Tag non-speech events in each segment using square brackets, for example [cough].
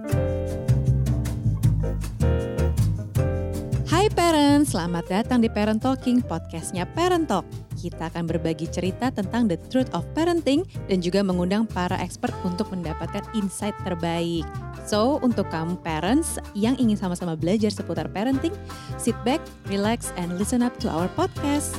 Hai parents, selamat datang di Parent Talking, podcastnya Parent Talk. Kita akan berbagi cerita tentang the truth of parenting dan juga mengundang para expert untuk mendapatkan insight terbaik. So, untuk kamu parents yang ingin sama-sama belajar seputar parenting, sit back, relax, and listen up to our podcast.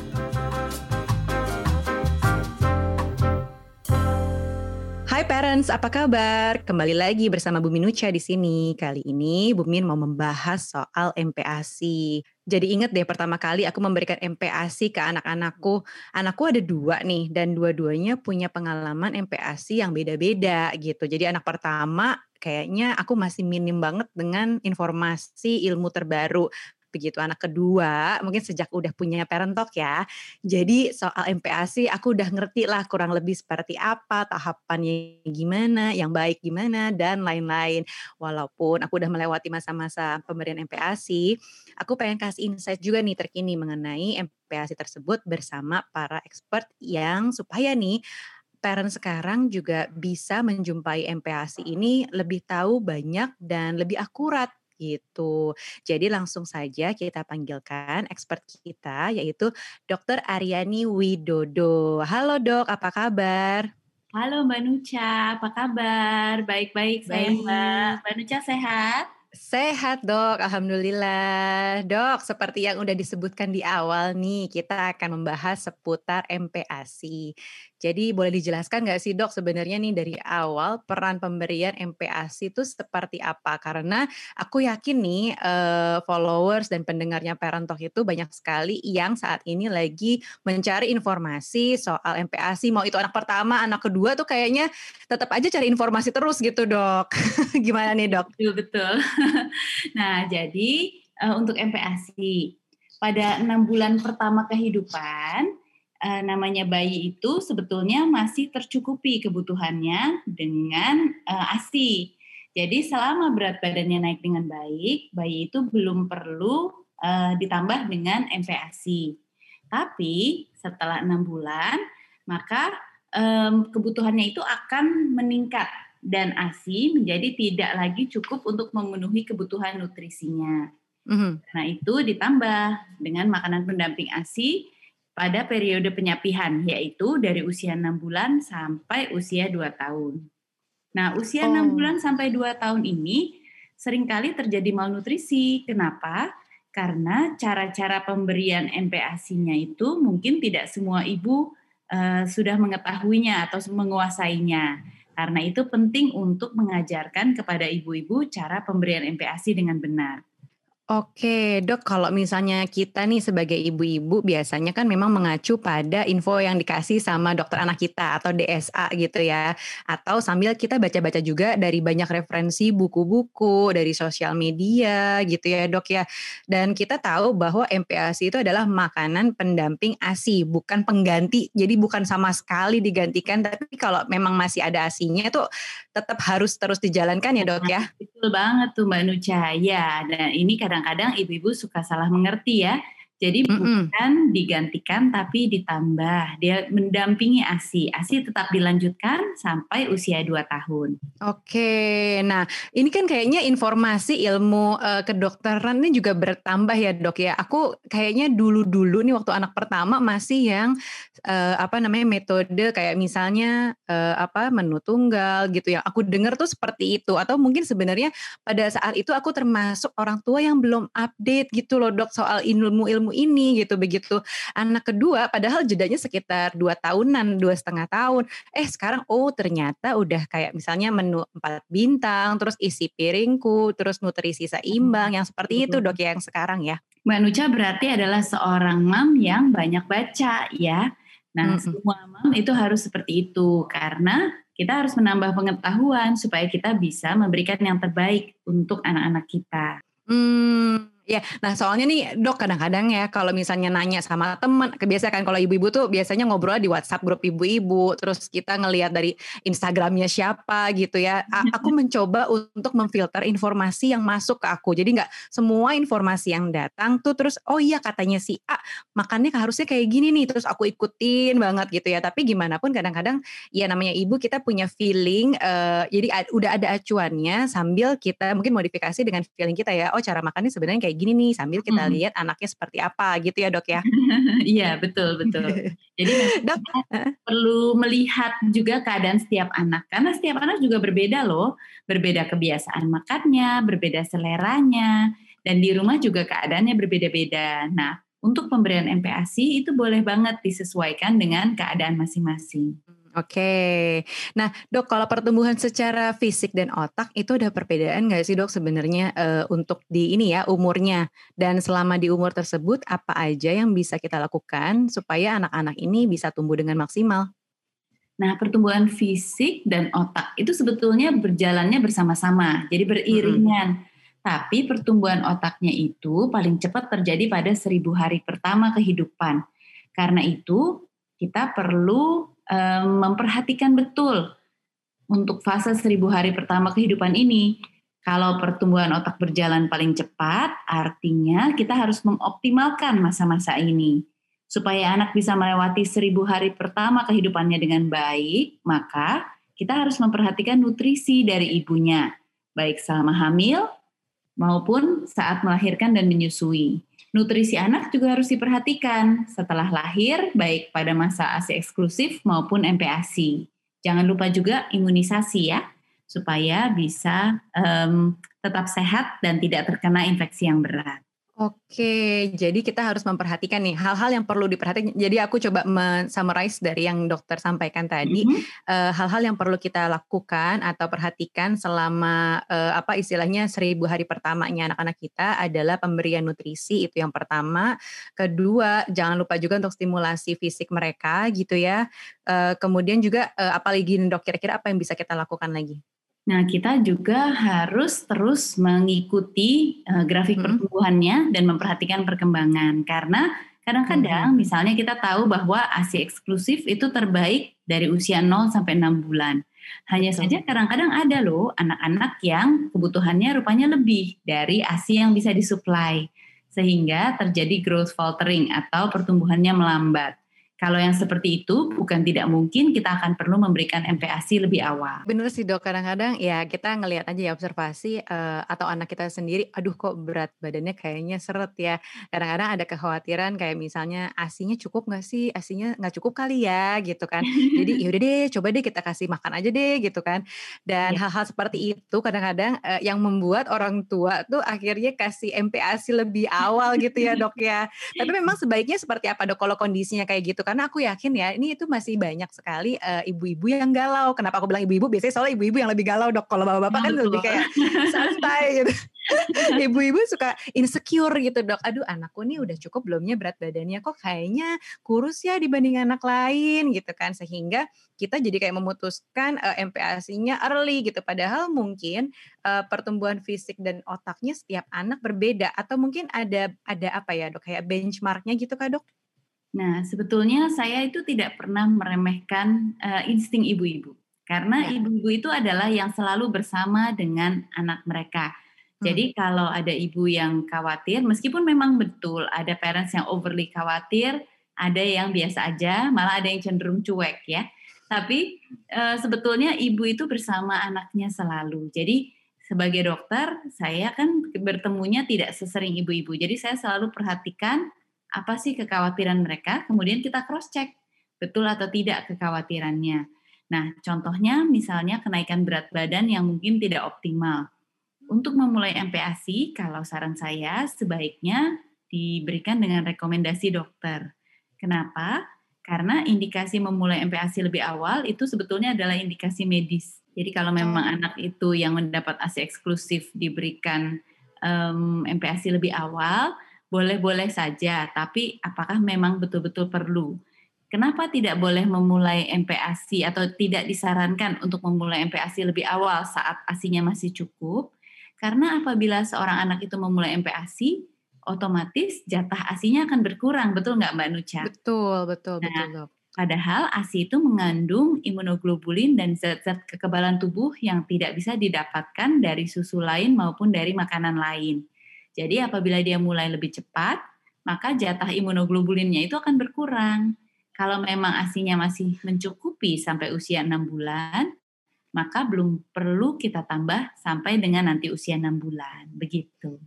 Hai parents, apa kabar? Kembali lagi bersama Bu Minucha di sini. Kali ini Bu Min mau membahas soal MPASI. Jadi ingat deh pertama kali aku memberikan MPASI ke anak-anakku. Anakku ada dua nih dan dua-duanya punya pengalaman MPASI yang beda-beda gitu. Jadi anak pertama kayaknya aku masih minim banget dengan informasi ilmu terbaru begitu anak kedua mungkin sejak udah punya parent talk ya. Jadi soal MPASI aku udah ngerti lah kurang lebih seperti apa tahapannya gimana yang baik gimana dan lain-lain. Walaupun aku udah melewati masa-masa pemberian MPASI aku pengen kasih insight juga nih terkini mengenai MPASI tersebut bersama para expert yang supaya nih parent sekarang juga bisa menjumpai MPASI ini lebih tahu banyak dan lebih akurat gitu. Jadi langsung saja kita panggilkan expert kita yaitu Dr. Aryani Widodo. Halo dok, apa kabar? Halo Mbak Nucha, apa kabar? Baik-baik saya Mbak. Mbak Nucha sehat? Sehat dok, Alhamdulillah. Dok, seperti yang udah disebutkan di awal nih, kita akan membahas seputar MPASI. Jadi boleh dijelaskan nggak sih dok sebenarnya nih dari awal peran pemberian MPASI itu seperti apa? Karena aku yakin nih uh, followers dan pendengarnya Parent Talk itu banyak sekali yang saat ini lagi mencari informasi soal MPASI. Mau itu anak pertama, anak kedua tuh kayaknya tetap aja cari informasi terus gitu dok. [laughs] Gimana nih dok? Betul betul. [laughs] nah jadi uh, untuk MPASI pada enam bulan pertama kehidupan uh, namanya bayi itu sebetulnya masih tercukupi kebutuhannya dengan uh, ASI. Jadi selama berat badannya naik dengan baik, bayi itu belum perlu uh, ditambah dengan MPASI. Tapi setelah enam bulan, maka um, kebutuhannya itu akan meningkat dan ASI menjadi tidak lagi cukup untuk memenuhi kebutuhan nutrisinya. Mm -hmm. Nah itu ditambah dengan makanan pendamping ASI pada periode penyapihan yaitu dari usia 6 bulan sampai usia 2 tahun. Nah, usia oh. 6 bulan sampai 2 tahun ini sering kali terjadi malnutrisi. Kenapa? Karena cara-cara pemberian MPASI-nya itu mungkin tidak semua ibu uh, sudah mengetahuinya atau menguasainya. Karena itu penting untuk mengajarkan kepada ibu-ibu cara pemberian MPASI dengan benar. Oke, Dok, kalau misalnya kita nih sebagai ibu-ibu biasanya kan memang mengacu pada info yang dikasih sama dokter anak kita atau DSA gitu ya. Atau sambil kita baca-baca juga dari banyak referensi buku-buku, dari sosial media gitu ya, Dok ya. Dan kita tahu bahwa MPASI itu adalah makanan pendamping ASI, bukan pengganti. Jadi bukan sama sekali digantikan, tapi kalau memang masih ada ASINya itu tetap harus terus dijalankan ya, Dok ya. Betul banget tuh Mbak Nucha. Ya, dan ini kadang kadang-kadang ibu-ibu suka salah mengerti ya. Jadi mm -mm. bukan digantikan tapi ditambah. Dia mendampingi ASI. ASI tetap dilanjutkan sampai usia 2 tahun. Oke. Nah, ini kan kayaknya informasi ilmu uh, kedokteran ini juga bertambah ya, Dok ya. Aku kayaknya dulu-dulu nih waktu anak pertama masih yang uh, apa namanya metode kayak misalnya uh, apa menu tunggal gitu yang aku dengar tuh seperti itu atau mungkin sebenarnya pada saat itu aku termasuk orang tua yang belum update gitu loh, Dok, soal ilmu-ilmu ini gitu begitu anak kedua padahal jedanya sekitar dua tahunan dua setengah tahun. Eh sekarang oh ternyata udah kayak misalnya menu empat bintang terus isi piringku terus nutrisi seimbang yang seperti itu dok ya yang sekarang ya. Mbak Nucha berarti adalah seorang mam yang banyak baca ya. Nah -hmm. semua mam itu harus seperti itu karena kita harus menambah pengetahuan supaya kita bisa memberikan yang terbaik untuk anak-anak kita. Hmm, Ya, nah soalnya nih dok kadang-kadang ya kalau misalnya nanya sama teman, kebiasaan kan kalau ibu-ibu tuh biasanya ngobrol di WhatsApp grup ibu-ibu, terus kita ngelihat dari Instagramnya siapa gitu ya. aku mencoba untuk memfilter informasi yang masuk ke aku. Jadi nggak semua informasi yang datang tuh terus oh iya katanya si A makannya harusnya kayak gini nih, terus aku ikutin banget gitu ya. Tapi gimana pun kadang-kadang ya namanya ibu kita punya feeling, uh, jadi udah ada acuannya sambil kita mungkin modifikasi dengan feeling kita ya. Oh cara makannya sebenarnya kayak gini nih sambil kita hmm. lihat anaknya seperti apa gitu ya dok ya. [laughs] Iya betul betul. Jadi [laughs] dok perlu melihat juga keadaan setiap anak karena setiap anak juga berbeda loh, berbeda kebiasaan makannya, berbeda seleranya dan di rumah juga keadaannya berbeda-beda. Nah untuk pemberian MPASI itu boleh banget disesuaikan dengan keadaan masing-masing. Oke, nah dok kalau pertumbuhan secara fisik dan otak itu ada perbedaan nggak sih dok sebenarnya uh, untuk di ini ya umurnya dan selama di umur tersebut apa aja yang bisa kita lakukan supaya anak-anak ini bisa tumbuh dengan maksimal? Nah pertumbuhan fisik dan otak itu sebetulnya berjalannya bersama-sama, jadi beriringan. Hmm. Tapi pertumbuhan otaknya itu paling cepat terjadi pada seribu hari pertama kehidupan. Karena itu kita perlu memperhatikan betul untuk fase seribu hari pertama kehidupan ini. Kalau pertumbuhan otak berjalan paling cepat, artinya kita harus mengoptimalkan masa-masa ini. Supaya anak bisa melewati seribu hari pertama kehidupannya dengan baik, maka kita harus memperhatikan nutrisi dari ibunya, baik selama hamil maupun saat melahirkan dan menyusui. Nutrisi anak juga harus diperhatikan setelah lahir, baik pada masa ASI eksklusif maupun MPASI. Jangan lupa juga imunisasi ya, supaya bisa um, tetap sehat dan tidak terkena infeksi yang berat. Oke, jadi kita harus memperhatikan nih hal-hal yang perlu diperhatikan. Jadi aku coba men-summarize dari yang dokter sampaikan tadi, mm-hmm. uh, hal-hal yang perlu kita lakukan atau perhatikan selama uh, apa istilahnya seribu hari pertamanya anak-anak kita adalah pemberian nutrisi itu yang pertama. Kedua, jangan lupa juga untuk stimulasi fisik mereka gitu ya. Uh, kemudian juga uh, apalagi dok kira-kira apa yang bisa kita lakukan lagi? Nah, kita juga harus terus mengikuti uh, grafik hmm. pertumbuhannya dan memperhatikan perkembangan karena kadang-kadang hmm. misalnya kita tahu bahwa ASI eksklusif itu terbaik dari usia 0 sampai 6 bulan. Hanya Betul. saja kadang-kadang ada loh anak-anak yang kebutuhannya rupanya lebih dari ASI yang bisa disuplai sehingga terjadi growth faltering atau pertumbuhannya melambat. Kalau yang seperti itu bukan tidak mungkin kita akan perlu memberikan MPASI lebih awal. Benar sih dok, kadang-kadang ya kita ngelihat aja ya observasi uh, atau anak kita sendiri, aduh kok berat badannya kayaknya seret ya. Kadang-kadang ada kekhawatiran kayak misalnya asinya cukup nggak sih, asinya nggak cukup kali ya gitu kan. Jadi yaudah deh, coba deh kita kasih makan aja deh gitu kan. Dan iya. hal-hal ya. seperti itu kadang-kadang uh, yang membuat orang tua tuh akhirnya kasih MPASI lebih awal gitu ya dok ya. Tapi [laughs] memang sebaiknya seperti apa dok kalau kondisinya kayak gitu kan? Karena aku yakin ya ini itu masih banyak sekali ibu ibu-ibu yang galau. Kenapa aku bilang ibu-ibu? Biasanya soalnya ibu-ibu yang lebih galau dok. Kalau bapak-bapak kan lebih kayak santai gitu. [laughs] ibu-ibu suka insecure gitu dok. Aduh anakku nih udah cukup belumnya berat badannya kok kayaknya kurus ya dibanding anak lain gitu kan. Sehingga kita jadi kayak memutuskan uh, MPASI-nya early gitu. Padahal mungkin uh, pertumbuhan fisik dan otaknya setiap anak berbeda atau mungkin ada ada apa ya dok kayak benchmarknya gitu kak dok? Nah, sebetulnya saya itu tidak pernah meremehkan uh, insting ibu-ibu. Karena ya. ibu-ibu itu adalah yang selalu bersama dengan anak mereka. Hmm. Jadi kalau ada ibu yang khawatir, meskipun memang betul ada parents yang overly khawatir, ada yang biasa aja, malah ada yang cenderung cuek ya. Tapi uh, sebetulnya ibu itu bersama anaknya selalu. Jadi sebagai dokter, saya kan bertemunya tidak sesering ibu-ibu. Jadi saya selalu perhatikan apa sih kekhawatiran mereka, kemudian kita cross check betul atau tidak kekhawatirannya. Nah, contohnya misalnya kenaikan berat badan yang mungkin tidak optimal. Untuk memulai MPASI, kalau saran saya sebaiknya diberikan dengan rekomendasi dokter. Kenapa? Karena indikasi memulai MPASI lebih awal itu sebetulnya adalah indikasi medis. Jadi kalau memang anak itu yang mendapat ASI eksklusif diberikan um, MPASI lebih awal, boleh-boleh saja, tapi apakah memang betul-betul perlu? Kenapa tidak boleh memulai MPASI atau tidak disarankan untuk memulai MPASI lebih awal saat ASInya masih cukup? Karena apabila seorang anak itu memulai MPASI, otomatis jatah ASINya akan berkurang, betul nggak Mbak Nucha? Betul, betul, nah, betul dok. Padahal ASI itu mengandung imunoglobulin dan zat-zat kekebalan tubuh yang tidak bisa didapatkan dari susu lain maupun dari makanan lain. Jadi apabila dia mulai lebih cepat, maka jatah imunoglobulinnya itu akan berkurang. Kalau memang ASINya masih mencukupi sampai usia 6 bulan, maka belum perlu kita tambah sampai dengan nanti usia 6 bulan. Begitu.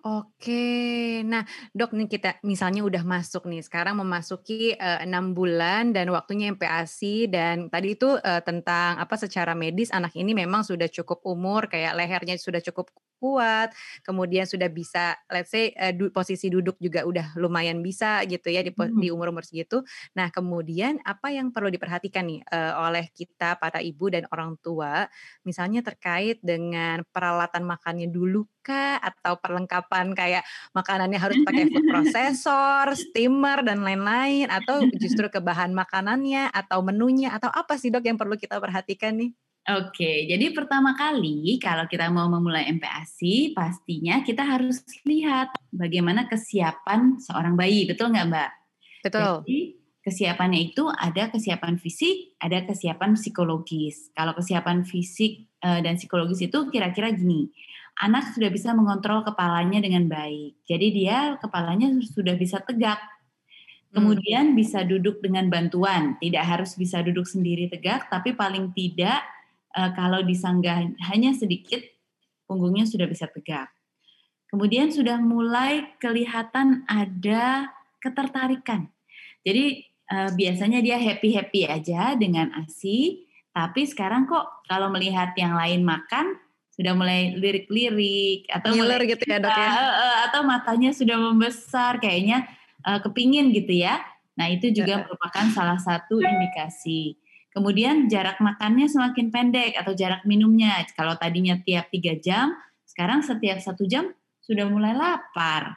Oke. Nah, Dok nih kita misalnya udah masuk nih, sekarang memasuki, uh, 6 bulan dan waktunya MPASI dan tadi itu, uh, tentang apa, secara medis anak ini memang sudah cukup umur, kayak lehernya sudah cukup kuat, kemudian sudah bisa let's say, uh, du posisi duduk juga udah lumayan bisa gitu ya di hmm. di umur-umur segitu. Nah, kemudian apa yang perlu diperhatikan nih, uh, oleh kita para ibu dan orang tua, misalnya terkait dengan peralatan makannya dulu kah? Atau perlengkapan kayak makanannya harus [laughs] pakai food processor, steamer, dan lain-lain? Atau justru ke bahan makanannya, atau menunya, atau apa sih dok yang perlu kita perhatikan nih? Oke, jadi pertama kali kalau kita mau memulai MPASI, pastinya kita harus lihat bagaimana kesiapan seorang bayi, betul nggak Mbak? Betul. Jadi kesiapannya itu ada kesiapan fisik, ada kesiapan psikologis. Kalau kesiapan fisik eh, dan psikologis itu kira-kira gini, anak sudah bisa mengontrol kepalanya dengan baik. Jadi dia kepalanya sudah bisa tegak. Hmm. Kemudian bisa duduk dengan bantuan, tidak harus bisa duduk sendiri tegak, tapi paling tidak uh, kalau disanggah hanya sedikit, punggungnya sudah bisa tegak. Kemudian sudah mulai kelihatan ada ketertarikan. Jadi uh, biasanya dia happy-happy aja dengan ASI, tapi sekarang kok kalau melihat yang lain makan sudah mulai lirik-lirik atau Ngiler gitu ya dok ya uh, atau matanya sudah membesar kayaknya uh, kepingin gitu ya nah itu juga merupakan salah satu indikasi Kemudian jarak makannya semakin pendek atau jarak minumnya. Kalau tadinya tiap tiga jam, sekarang setiap satu jam sudah mulai lapar.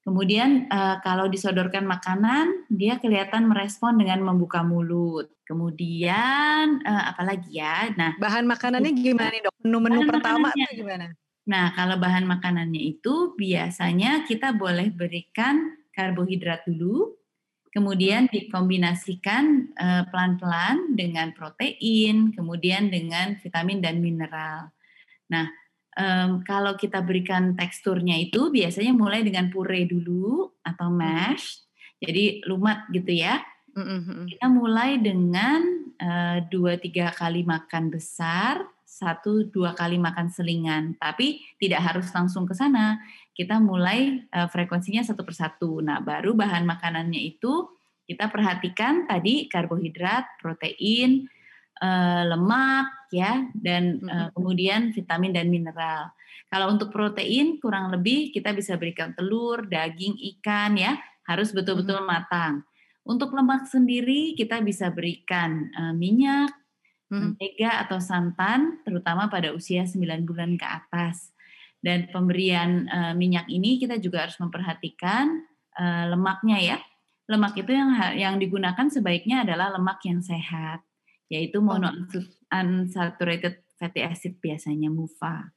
Kemudian uh, kalau disodorkan makanan, dia kelihatan merespon dengan membuka mulut. Kemudian uh, apalagi ya? Nah, bahan makanannya gimana nih dok? Menu-menu pertama itu gimana? Nah, kalau bahan makanannya itu biasanya kita boleh berikan karbohidrat dulu, kemudian dikombinasikan eh, pelan-pelan dengan protein, kemudian dengan vitamin dan mineral. Nah, um, kalau kita berikan teksturnya itu biasanya mulai dengan puree dulu atau mash, jadi lumat gitu ya. Mm-hmm. Kita mulai dengan uh, dua tiga kali makan besar, satu dua kali makan selingan, tapi tidak harus langsung ke sana kita mulai uh, frekuensinya satu persatu. Nah, baru bahan makanannya itu kita perhatikan tadi karbohidrat, protein, uh, lemak, ya, dan uh, kemudian vitamin dan mineral. Kalau untuk protein kurang lebih kita bisa berikan telur, daging, ikan, ya, harus betul-betul matang. Untuk lemak sendiri kita bisa berikan uh, minyak, mentega atau santan, terutama pada usia 9 bulan ke atas. Dan pemberian uh, minyak ini kita juga harus memperhatikan uh, lemaknya ya. Lemak itu yang yang digunakan sebaiknya adalah lemak yang sehat, yaitu monounsaturated fatty acid biasanya MUFA.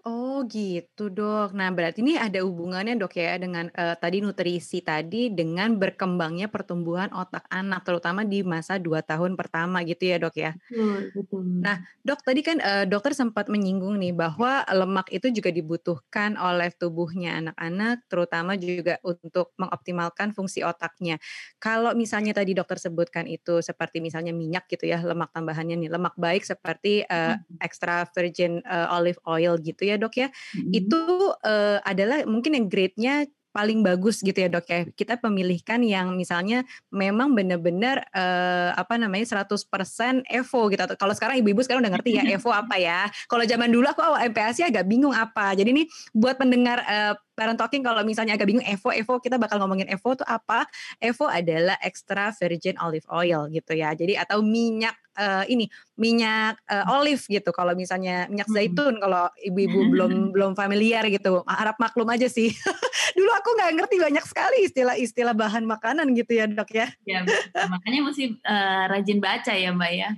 Oh gitu dok. Nah berarti ini ada hubungannya dok ya dengan uh, tadi nutrisi tadi dengan berkembangnya pertumbuhan otak anak terutama di masa dua tahun pertama gitu ya dok ya. Betul, betul. Nah dok tadi kan uh, dokter sempat menyinggung nih bahwa lemak itu juga dibutuhkan oleh tubuhnya anak-anak terutama juga untuk mengoptimalkan fungsi otaknya. Kalau misalnya tadi dokter sebutkan itu seperti misalnya minyak gitu ya lemak tambahannya nih lemak baik seperti uh, extra virgin uh, olive oil gitu ya ya dok ya, hmm. itu uh, adalah mungkin yang grade-nya paling bagus gitu ya dok ya. Kita pemilihkan yang misalnya memang benar-benar uh, apa namanya 100% Evo gitu. Kalau sekarang ibu-ibu sekarang udah ngerti ya [laughs] Evo apa ya. Kalau zaman dulu aku awal MPASI agak bingung apa. Jadi ini buat pendengar uh, parent talking kalau misalnya agak bingung Evo Evo kita bakal ngomongin Evo itu apa? Evo adalah extra virgin olive oil gitu ya. Jadi atau minyak uh, ini minyak uh, olive gitu. Kalau misalnya minyak zaitun kalau ibu-ibu belum belum familiar gitu, harap maklum aja sih. [laughs] Dulu aku nggak ngerti banyak sekali istilah-istilah bahan makanan gitu ya dok ya. Ya makanya mesti uh, rajin baca ya mbak ya.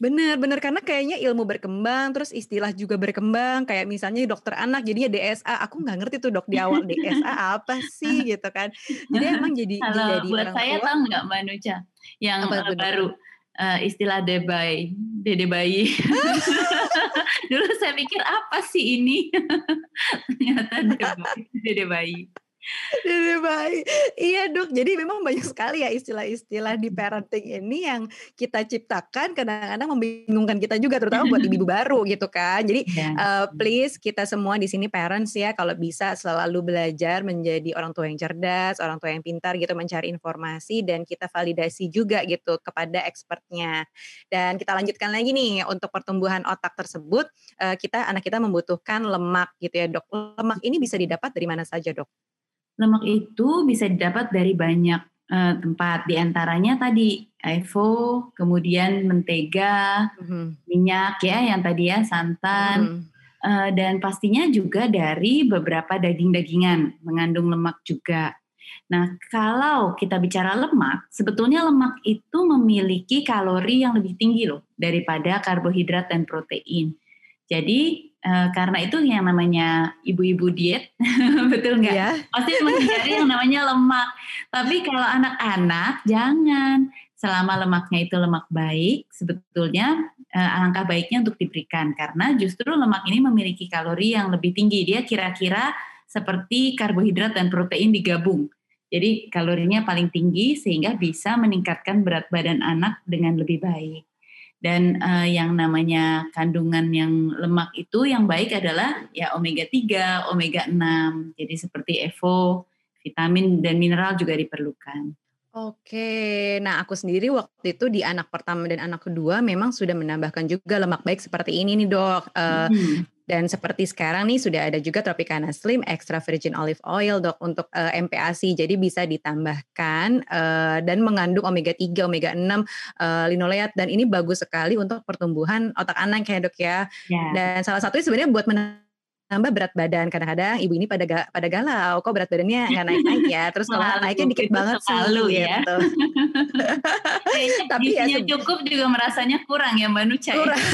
Bener bener, karena kayaknya ilmu berkembang, terus istilah juga berkembang, kayak misalnya dokter anak jadinya DSA, aku nggak ngerti tuh Dok di awal DSA apa sih [laughs] gitu kan. Jadi emang jadi Kalau jadi buat orang saya tua tahu nggak Mbak Nuca, yang, apa Dok? baru, eee, istilah debay, dede bayi. [laughs] [laughs] Dulu saya pikir apa sih ini? Ternyata debay, dede bayi. Dede bayi. Iya Dok, jadi memang banyak sekali ya istilah-istilah di parenting ini yang kita ciptakan kadang-kadang membingungkan kita juga, terutama buat ibu-ibu baru gitu kan. Jadi, Iya. eee, please kita semua di sini parents ya, kalau bisa selalu belajar menjadi orang tua yang cerdas, orang tua yang pintar gitu, mencari informasi dan kita validasi juga gitu kepada expertnya. Dan kita lanjutkan lagi nih, untuk pertumbuhan otak tersebut, eee, kita anak kita membutuhkan lemak gitu ya Dok. Lemak ini bisa didapat dari mana saja Dok? Lemak itu bisa didapat dari banyak, eee, tempat, di antaranya tadi EVO, kemudian mentega, Mhm. minyak ya, yang tadi ya, santan, Mhm. eee, dan pastinya juga dari beberapa daging-dagingan, mengandung lemak juga. Nah, kalau kita bicara lemak, sebetulnya lemak itu memiliki kalori yang lebih tinggi loh, daripada karbohidrat dan protein. Jadi, eee, karena itu yang namanya ibu-ibu diet, [laughs] betul nggak? Iya. Pasti menghindari yang namanya lemak. Tapi kalau anak-anak jangan, selama lemaknya itu lemak baik, sebetulnya, eee, alangkah baiknya untuk diberikan. Karena justru lemak ini memiliki kalori yang lebih tinggi, dia kira-kira seperti karbohidrat dan protein digabung. Jadi kalorinya paling tinggi sehingga bisa meningkatkan berat badan anak dengan lebih baik. Dan, eee, yang namanya kandungan yang lemak itu yang baik adalah ya omega 3, omega 6. Jadi seperti EVO, vitamin dan mineral juga diperlukan. Oke. Nah, aku sendiri waktu itu di anak pertama dan anak kedua memang sudah menambahkan juga lemak baik seperti ini nih, Dok. Mhm. dan seperti sekarang nih sudah ada juga Tropicana Slim extra virgin olive oil, Dok, untuk, eee, MPASI. Jadi bisa ditambahkan, eee, dan mengandung omega 3, omega 6, eee, linoleat dan ini bagus sekali untuk pertumbuhan otak anak ya, Dok, ya. Ya. Dan salah satunya sebenarnya buat menambah berat badan. Kadang-kadang ibu ini pada ga pada galau, kok berat badannya nggak naik-naik ya, terus [laughs] kalau Selalu, naiknya dikit banget sih, selalu ya. gitu. [laughs] Tapi ya cukup juga merasanya kurang ya Mbak Nuca ya? Kurang. [laughs]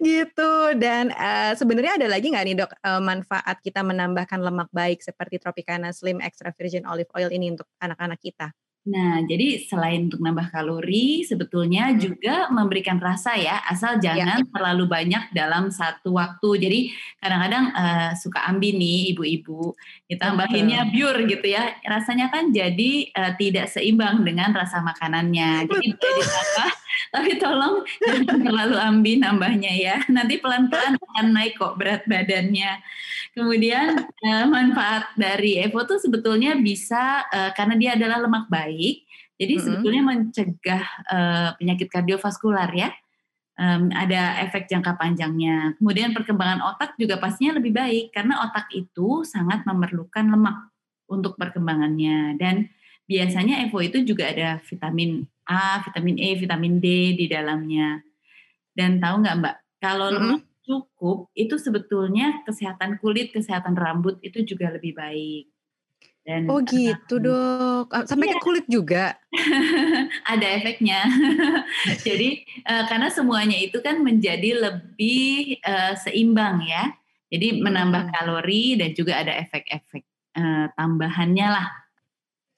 Gitu dan, eee, sebenarnya ada lagi nggak nih Dok, eee, manfaat kita menambahkan lemak baik seperti Tropicana Slim extra virgin olive oil ini untuk anak-anak kita? Nah, jadi selain untuk nambah kalori, sebetulnya Mhm. juga memberikan rasa ya, asal Iya. jangan terlalu banyak dalam satu waktu. Jadi kadang-kadang, eee, suka ambi nih ibu-ibu, ditambahinnya Betul. byur gitu ya, rasanya kan jadi, eee, tidak seimbang dengan rasa makanannya. Jadi Betul. ditambah, [laughs] tapi tolong jangan terlalu ambi nambahnya ya, nanti pelan-pelan akan naik kok berat badannya. Kemudian, eee, manfaat dari EVO tuh sebetulnya bisa, karena dia adalah lemak baik, jadi Mhm. sebetulnya mencegah, eee, penyakit kardiovaskular ya, mmm, ada efek jangka panjangnya. Kemudian perkembangan otak juga pastinya lebih baik, karena otak itu sangat memerlukan lemak untuk perkembangannya. Dan biasanya EVO itu juga ada vitamin A, vitamin E, vitamin D di dalamnya. Dan tahu nggak Mbak, kalau lemak Mhm. cukup, itu sebetulnya kesehatan kulit, kesehatan rambut itu juga lebih baik. Dan, Oh gitu Dok, eee, sampai Iya. ke kulit juga? [laughs] Ada efeknya. [laughs] Jadi, eee, karena semuanya itu kan menjadi lebih, eee, seimbang ya. Jadi menambah Mhm. kalori dan juga ada efek-efek, eee, tambahannya lah,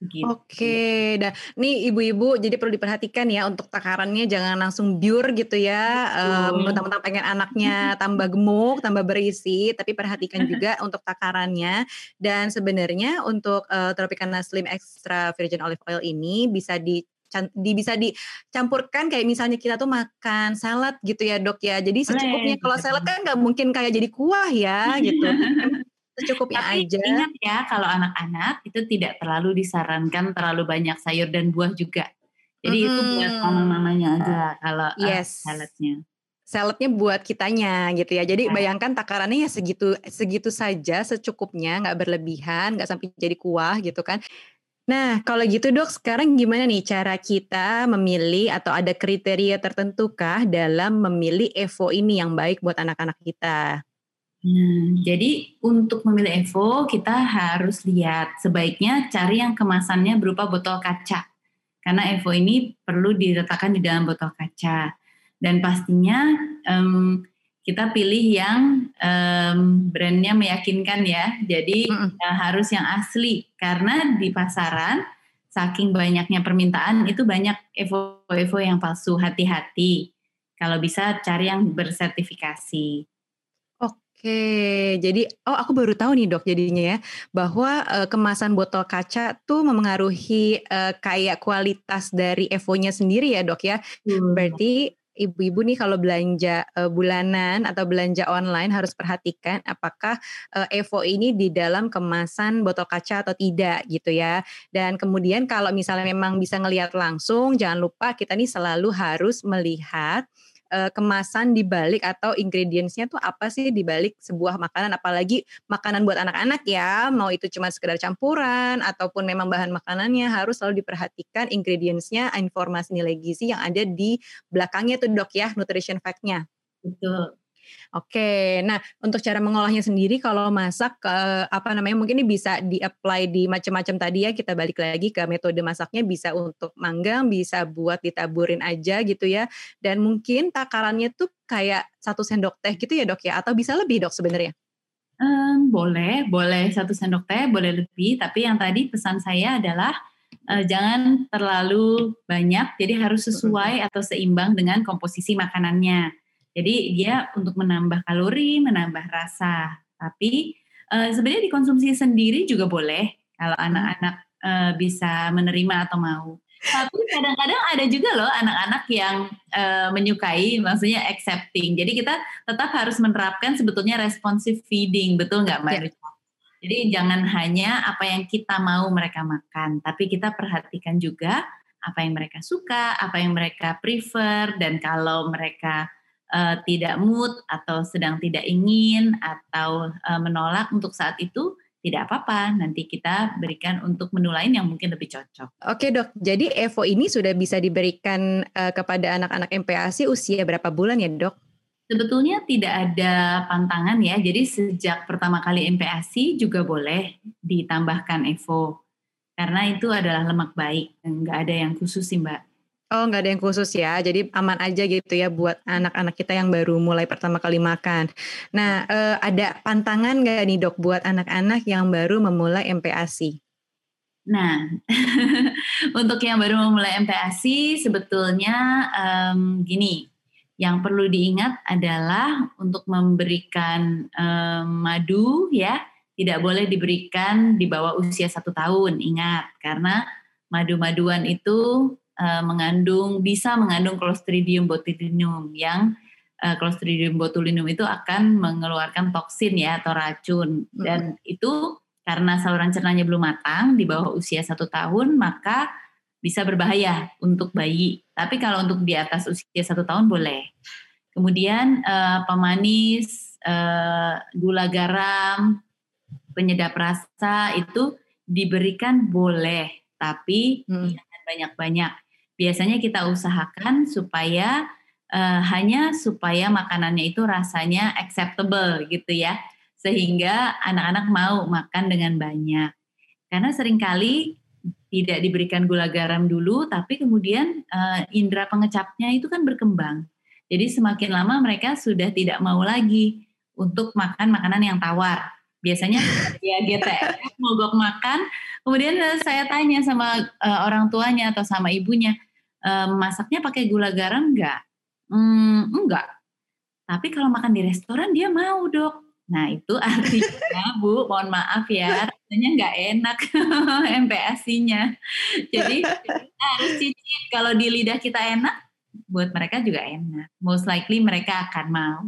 gitu. Oke, dah nih ibu-ibu jadi perlu diperhatikan ya untuk takarannya jangan langsung byur gitu ya, mentang-mentang pengen anaknya tambah gemuk, tambah berisi, tapi perhatikan [laughs] juga untuk takarannya. Dan sebenarnya untuk, eee, Tropicana Slim extra virgin olive oil ini bisa dican di bisa dicampurkan kayak misalnya kita tuh makan salad gitu ya Dok ya, jadi secukupnya. Kalau salad kan nggak mungkin kayak jadi kuah ya gitu, [laughs] secukupnya Tapi aja. ingat ya, kalau anak-anak itu tidak terlalu disarankan terlalu banyak sayur dan buah juga. Jadi itu buat mama-mamanya aja kalau, eee, Yes. saladnya. Saladnya buat kitanya gitu ya. Jadi Ya. bayangkan takarannya ya segitu segitu saja, secukupnya, nggak berlebihan, nggak sampai jadi kuah gitu kan. Nah, kalau gitu Dok, sekarang gimana nih cara kita memilih atau ada kriteria tertentukah dalam memilih EVO ini yang baik buat anak-anak kita? Nah, jadi untuk memilih EVO kita harus lihat, sebaiknya cari yang kemasannya berupa botol kaca. karena Evo ini perlu diletakkan di dalam botol kaca dan pastinya um, kita pilih yang um, brandnya meyakinkan ya. Jadi mm uh, harus yang asli karena di pasaran saking banyaknya permintaan itu banyak Evo-Evo yang palsu. Hati-hati. Kalau bisa cari yang bersertifikasi. Oke, jadi oh aku baru tahu nih dok jadinya ya bahwa uh, kemasan botol kaca tuh memengaruhi uh, kayak kualitas dari Evo-nya sendiri ya dok ya. Hmm. Berarti ibu-ibu nih kalau belanja uh, bulanan atau belanja online harus perhatikan apakah uh, Evo ini di dalam kemasan botol kaca atau tidak gitu ya. Dan kemudian kalau misalnya memang bisa ngelihat langsung, jangan lupa kita nih selalu harus melihat uh, kemasan di balik atau ingredientsnya tuh apa sih di balik sebuah makanan apalagi makanan buat anak-anak ya mau itu cuma sekedar campuran ataupun memang bahan makanannya harus selalu diperhatikan ingredientsnya informasi nilai gizi yang ada di belakangnya tuh dok ya nutrition fact-nya. Betul. Oke, nah untuk cara mengolahnya sendiri kalau masak uh, apa namanya mungkin ini bisa di-apply di macam-macam tadi ya kita balik lagi ke metode masaknya bisa untuk manggang, bisa buat ditaburin aja gitu ya. Dan mungkin takarannya tuh kayak satu sendok teh gitu ya dok ya atau bisa lebih dok sebenarnya? Um, boleh, boleh satu sendok teh, boleh lebih. Tapi yang tadi pesan saya adalah uh, jangan terlalu banyak, jadi harus sesuai atau seimbang dengan komposisi makanannya. Jadi dia untuk menambah kalori, menambah rasa. Tapi uh, sebenarnya dikonsumsi sendiri juga boleh kalau hmm. anak-anak uh, bisa menerima atau mau. Tapi kadang-kadang ada juga loh anak-anak yang uh, menyukai, maksudnya accepting. Jadi kita tetap harus menerapkan sebetulnya responsive feeding, betul nggak Mbak yeah. Jadi jangan hanya apa yang kita mau mereka makan, tapi kita perhatikan juga apa yang mereka suka, apa yang mereka prefer, dan kalau mereka uh, tidak mood atau sedang tidak ingin atau uh, menolak untuk saat itu tidak apa-apa, nanti kita berikan untuk menu lain yang mungkin lebih cocok. Oke dok, jadi Evo ini sudah bisa diberikan uh, kepada anak-anak MPASI usia berapa bulan ya dok? Sebetulnya tidak ada pantangan ya, jadi sejak pertama kali MPASI juga boleh ditambahkan Evo. Karena itu adalah lemak baik, nggak ada yang khusus sih mbak. Oh, nggak ada yang khusus ya. Jadi aman aja gitu ya buat anak-anak kita yang baru mulai pertama kali makan. Nah, eh, ada pantangan nggak nih dok buat anak-anak yang baru memulai MPASI? Nah, [laughs] untuk yang baru memulai MPASI sebetulnya um, gini, yang perlu diingat adalah untuk memberikan um, madu ya tidak boleh diberikan di bawah usia satu tahun. Ingat, karena madu-maduan itu uh, mengandung bisa mengandung Clostridium botulinum yang uh, Clostridium botulinum itu akan mengeluarkan toksin ya atau racun dan hmm. itu karena saluran cernanya belum matang di bawah usia satu tahun maka bisa berbahaya untuk bayi. Tapi kalau untuk di atas usia satu tahun boleh. Kemudian uh, pemanis, uh, gula garam, penyedap rasa itu diberikan boleh, tapi hmm. jangan banyak-banyak biasanya kita usahakan supaya uh, hanya supaya makanannya itu rasanya acceptable gitu ya. Sehingga anak-anak mau makan dengan banyak. Karena sering kali tidak diberikan gula garam dulu tapi kemudian uh, indera pengecapnya itu kan berkembang. Jadi semakin lama mereka sudah tidak mau lagi untuk makan makanan yang tawar. Biasanya [laughs] ya GTR mogok makan kemudian saya tanya sama uh, orang tuanya atau sama ibunya um, masaknya pakai gula garam enggak? Hmm, enggak. Tapi kalau makan di restoran dia mau dok. Nah itu [laughs] artinya Bu, mohon maaf ya, rasanya nggak enak [laughs] MPASI-nya. Jadi harus cicip. Kalau di lidah kita enak, buat mereka juga enak. Most likely mereka akan mau.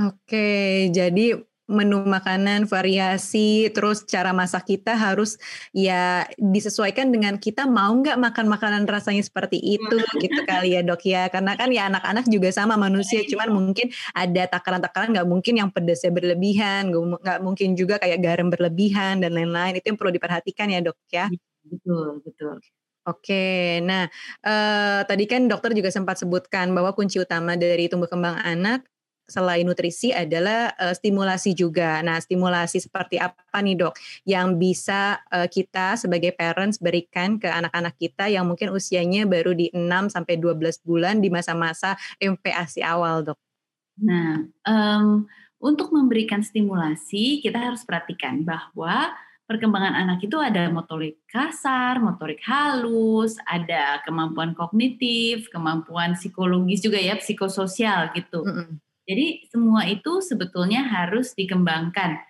Oke, jadi menu makanan, variasi, terus cara masak kita harus ya disesuaikan dengan kita mau nggak makan makanan rasanya seperti itu gitu kali ya dok ya. Karena kan ya anak-anak juga sama manusia, cuman mungkin ada takaran-takaran nggak mungkin yang pedasnya berlebihan, nggak mungkin juga kayak garam berlebihan dan lain-lain. Itu yang perlu diperhatikan ya dok ya. Betul, betul. Oke, nah eh, tadi kan dokter juga sempat sebutkan bahwa kunci utama dari tumbuh kembang anak selain nutrisi adalah uh, stimulasi juga. Nah, stimulasi seperti apa nih dok yang bisa uh, kita sebagai parents berikan ke anak-anak kita yang mungkin usianya baru di 6 sampai 12 bulan di masa-masa MPASI awal dok? Nah, um, untuk memberikan stimulasi kita harus perhatikan bahwa perkembangan anak itu ada motorik kasar, motorik halus, ada kemampuan kognitif, kemampuan psikologis juga ya, psikososial gitu. Mm -hmm. Jadi semua itu sebetulnya harus dikembangkan.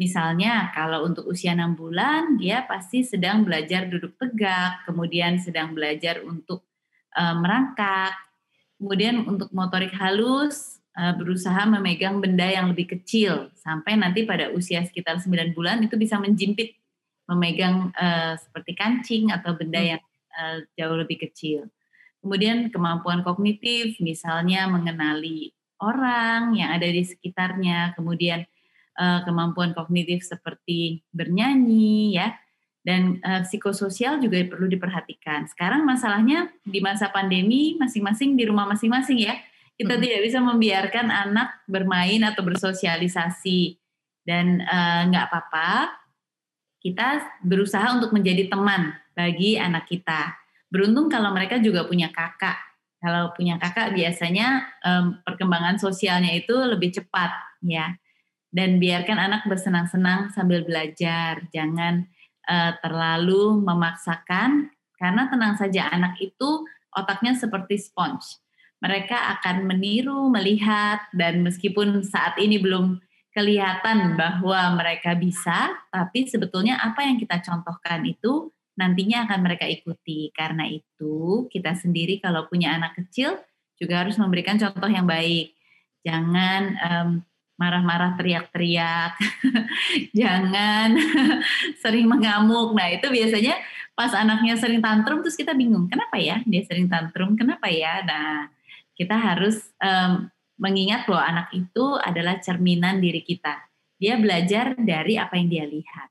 Misalnya kalau untuk usia 6 bulan dia pasti sedang belajar duduk tegak, kemudian sedang belajar untuk uh, merangkak. Kemudian untuk motorik halus uh, berusaha memegang benda yang lebih kecil sampai nanti pada usia sekitar 9 bulan itu bisa menjimpit memegang uh, seperti kancing atau benda hmm. yang uh, jauh lebih kecil. Kemudian kemampuan kognitif misalnya mengenali orang yang ada di sekitarnya, kemudian uh, kemampuan kognitif seperti bernyanyi ya dan uh, psikososial juga perlu diperhatikan. Sekarang masalahnya di masa pandemi masing-masing di rumah masing-masing ya. Kita hmm. tidak bisa membiarkan anak bermain atau bersosialisasi dan nggak uh, apa-apa. Kita berusaha untuk menjadi teman bagi anak kita. Beruntung kalau mereka juga punya kakak kalau punya kakak biasanya um, perkembangan sosialnya itu lebih cepat ya. Dan biarkan anak bersenang-senang sambil belajar, jangan uh, terlalu memaksakan karena tenang saja anak itu otaknya seperti sponge. Mereka akan meniru, melihat dan meskipun saat ini belum kelihatan bahwa mereka bisa, tapi sebetulnya apa yang kita contohkan itu nantinya akan mereka ikuti. Karena itu, kita sendiri kalau punya anak kecil juga harus memberikan contoh yang baik. Jangan um, marah-marah teriak-teriak, [laughs] jangan [laughs] sering mengamuk. Nah, itu biasanya pas anaknya sering tantrum terus kita bingung, kenapa ya dia sering tantrum? Kenapa ya? Nah, kita harus um, mengingat bahwa anak itu adalah cerminan diri kita. Dia belajar dari apa yang dia lihat.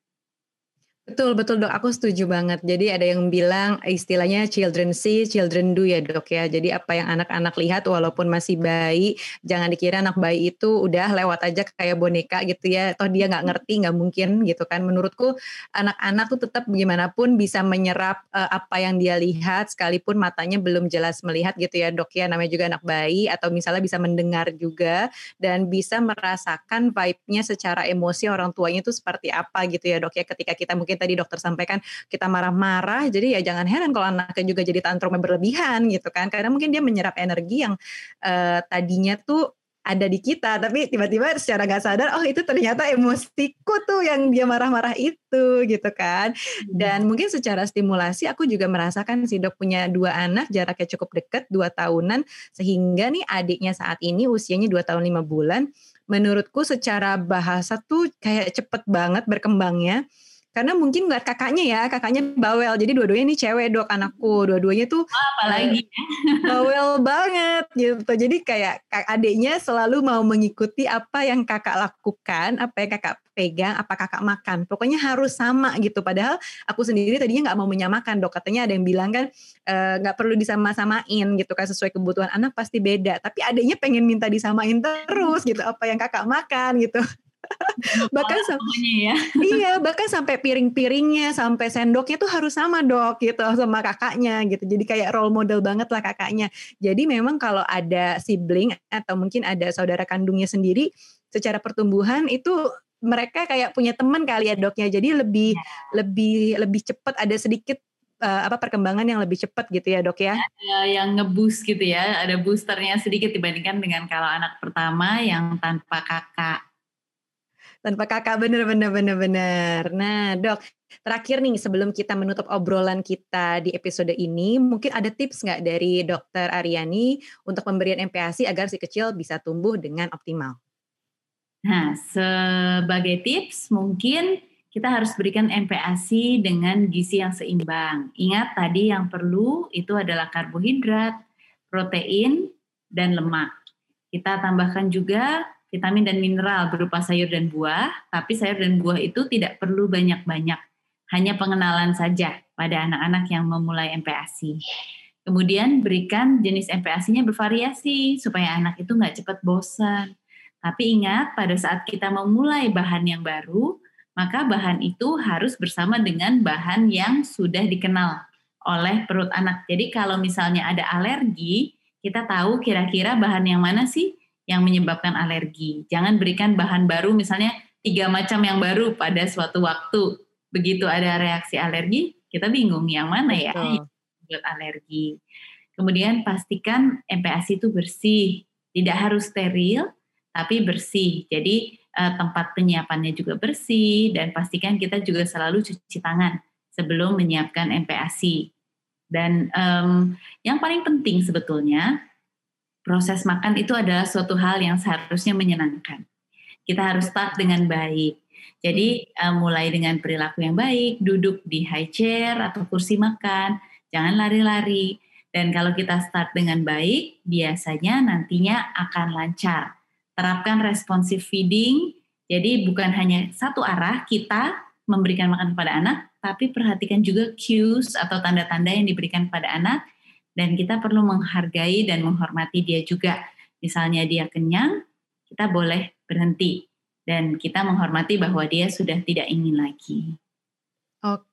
Betul, betul dok. Aku setuju banget. Jadi ada yang bilang istilahnya children see, children do ya dok ya. Jadi apa yang anak-anak lihat walaupun masih bayi, jangan dikira anak bayi itu udah lewat aja kayak boneka gitu ya. Toh dia nggak ngerti, nggak mungkin gitu kan. Menurutku anak-anak tuh tetap bagaimanapun bisa menyerap uh, apa yang dia lihat sekalipun matanya belum jelas melihat gitu ya dok ya. Namanya juga anak bayi atau misalnya bisa mendengar juga dan bisa merasakan vibe-nya secara emosi orang tuanya itu seperti apa gitu ya dok ya. Ketika kita mungkin tadi dokter sampaikan kita marah-marah jadi ya jangan heran kalau anaknya juga jadi tantrumnya berlebihan gitu kan. Karena mungkin dia menyerap energi yang uh, tadinya tuh ada di kita tapi tiba-tiba secara nggak sadar oh itu ternyata emosiku tuh yang dia marah-marah itu gitu kan. Hmm. dan mungkin secara stimulasi aku juga merasakan si dok punya dua anak jaraknya cukup dekat dua tahunan sehingga nih adiknya saat ini usianya dua tahun lima bulan menurutku secara bahasa tuh kayak cepet banget berkembangnya karena mungkin ngeliat kakaknya ya kakaknya bawel. Jadi dua-duanya ini cewek dok anakku. Dua-duanya tuh oh, apalagi ya. [laughs] bawel banget gitu. Jadi kayak adiknya selalu mau mengikuti apa yang kakak lakukan apa yang kakak pegang apa kakak makan. Pokoknya harus sama gitu. Padahal aku sendiri tadinya nggak mau menyamakan dok. Katanya ada yang bilang kan eh, nggak e, perlu disama-samain gitu kan sesuai kebutuhan anak pasti beda. Tapi adiknya pengen minta disamain terus gitu. Apa yang kakak makan gitu [laughs] bahkan sampai ya. [laughs] iya bahkan sampai piring-piringnya sampai sendoknya tuh harus sama dok gitu sama kakaknya gitu jadi kayak role model banget lah kakaknya jadi memang kalau ada sibling atau mungkin ada saudara kandungnya sendiri secara pertumbuhan itu mereka kayak punya teman kali ya doknya jadi lebih ya. lebih lebih cepat ada sedikit uh, apa perkembangan yang lebih cepat gitu ya dok ya? Ada yang ngeboost gitu ya, ada boosternya sedikit dibandingkan dengan kalau anak pertama yang tanpa kakak tanpa kakak bener bener bener bener. Nah dok, terakhir nih sebelum kita menutup obrolan kita di episode ini, mungkin ada tips nggak dari dokter Aryani untuk pemberian MPASI agar si kecil bisa tumbuh dengan optimal? Nah, sebagai tips mungkin kita harus berikan MPASI dengan gizi yang seimbang. Ingat tadi yang perlu itu adalah karbohidrat, protein, dan lemak. Kita tambahkan juga vitamin dan mineral berupa sayur dan buah, tapi sayur dan buah itu tidak perlu banyak-banyak, hanya pengenalan saja pada anak-anak yang memulai MPASI. Kemudian berikan jenis MPASI-nya bervariasi supaya anak itu nggak cepat bosan. Tapi ingat, pada saat kita memulai bahan yang baru, maka bahan itu harus bersama dengan bahan yang sudah dikenal oleh perut anak. Jadi kalau misalnya ada alergi, kita tahu kira-kira bahan yang mana sih yang menyebabkan alergi. Jangan berikan bahan baru misalnya tiga macam yang baru pada suatu waktu. Begitu ada reaksi alergi, kita bingung yang mana ya buat alergi. Kemudian pastikan MPASI itu bersih, tidak harus steril, tapi bersih. Jadi uh, tempat penyiapannya juga bersih dan pastikan kita juga selalu cuci tangan sebelum menyiapkan MPASI. Dan um, yang paling penting sebetulnya proses makan itu adalah suatu hal yang seharusnya menyenangkan. Kita harus start dengan baik. Jadi um, mulai dengan perilaku yang baik, duduk di high chair atau kursi makan, jangan lari-lari. Dan kalau kita start dengan baik, biasanya nantinya akan lancar. Terapkan responsive feeding jadi bukan hanya satu arah kita memberikan makan kepada anak, tapi perhatikan juga cues atau tanda-tanda yang diberikan kepada anak dan kita perlu menghargai dan menghormati dia juga. Misalnya dia kenyang, kita boleh berhenti dan kita menghormati bahwa dia sudah tidak ingin lagi. Oke,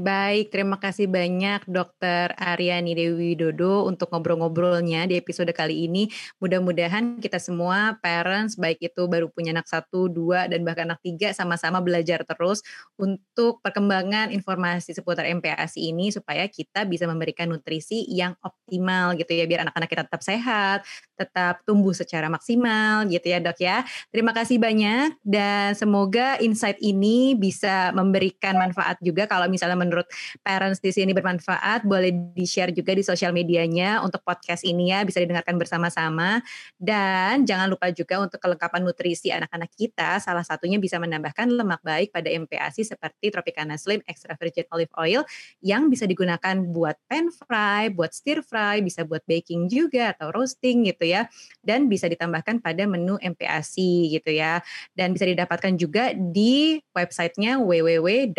baik. Terima kasih banyak Dokter Aryani Dewi Widodo untuk ngobrol-ngobrolnya di episode kali ini. Mudah-mudahan kita semua parents, baik itu baru punya anak satu, dua, dan bahkan anak tiga, sama-sama belajar terus untuk perkembangan informasi seputar MPASI ini supaya kita bisa memberikan nutrisi yang optimal gitu ya, biar anak-anak kita tetap sehat, tetap tumbuh secara maksimal gitu ya dok ya. Terima kasih banyak dan semoga insight ini bisa memberikan manfaat bermanfaat juga kalau misalnya menurut parents di sini bermanfaat boleh di-share juga di sosial medianya untuk podcast ini ya bisa didengarkan bersama-sama. Dan jangan lupa juga untuk kelengkapan nutrisi anak-anak kita salah satunya bisa menambahkan lemak baik pada MPASI seperti Tropicana Slim Extra Virgin Olive Oil yang bisa digunakan buat pan fry, buat stir fry, bisa buat baking juga atau roasting gitu ya. Dan bisa ditambahkan pada menu MPASI gitu ya. Dan bisa didapatkan juga di websitenya www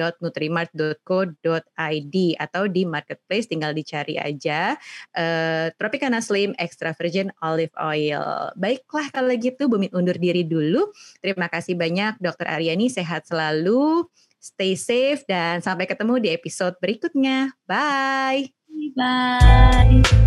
nutrimart.co.id atau di marketplace tinggal dicari aja uh, Tropicana Slim Extra Virgin Olive Oil. Baiklah kalau gitu Bumi undur diri dulu. Terima kasih banyak Dokter Aryani sehat selalu. Stay safe dan sampai ketemu di episode berikutnya. Bye. Bye.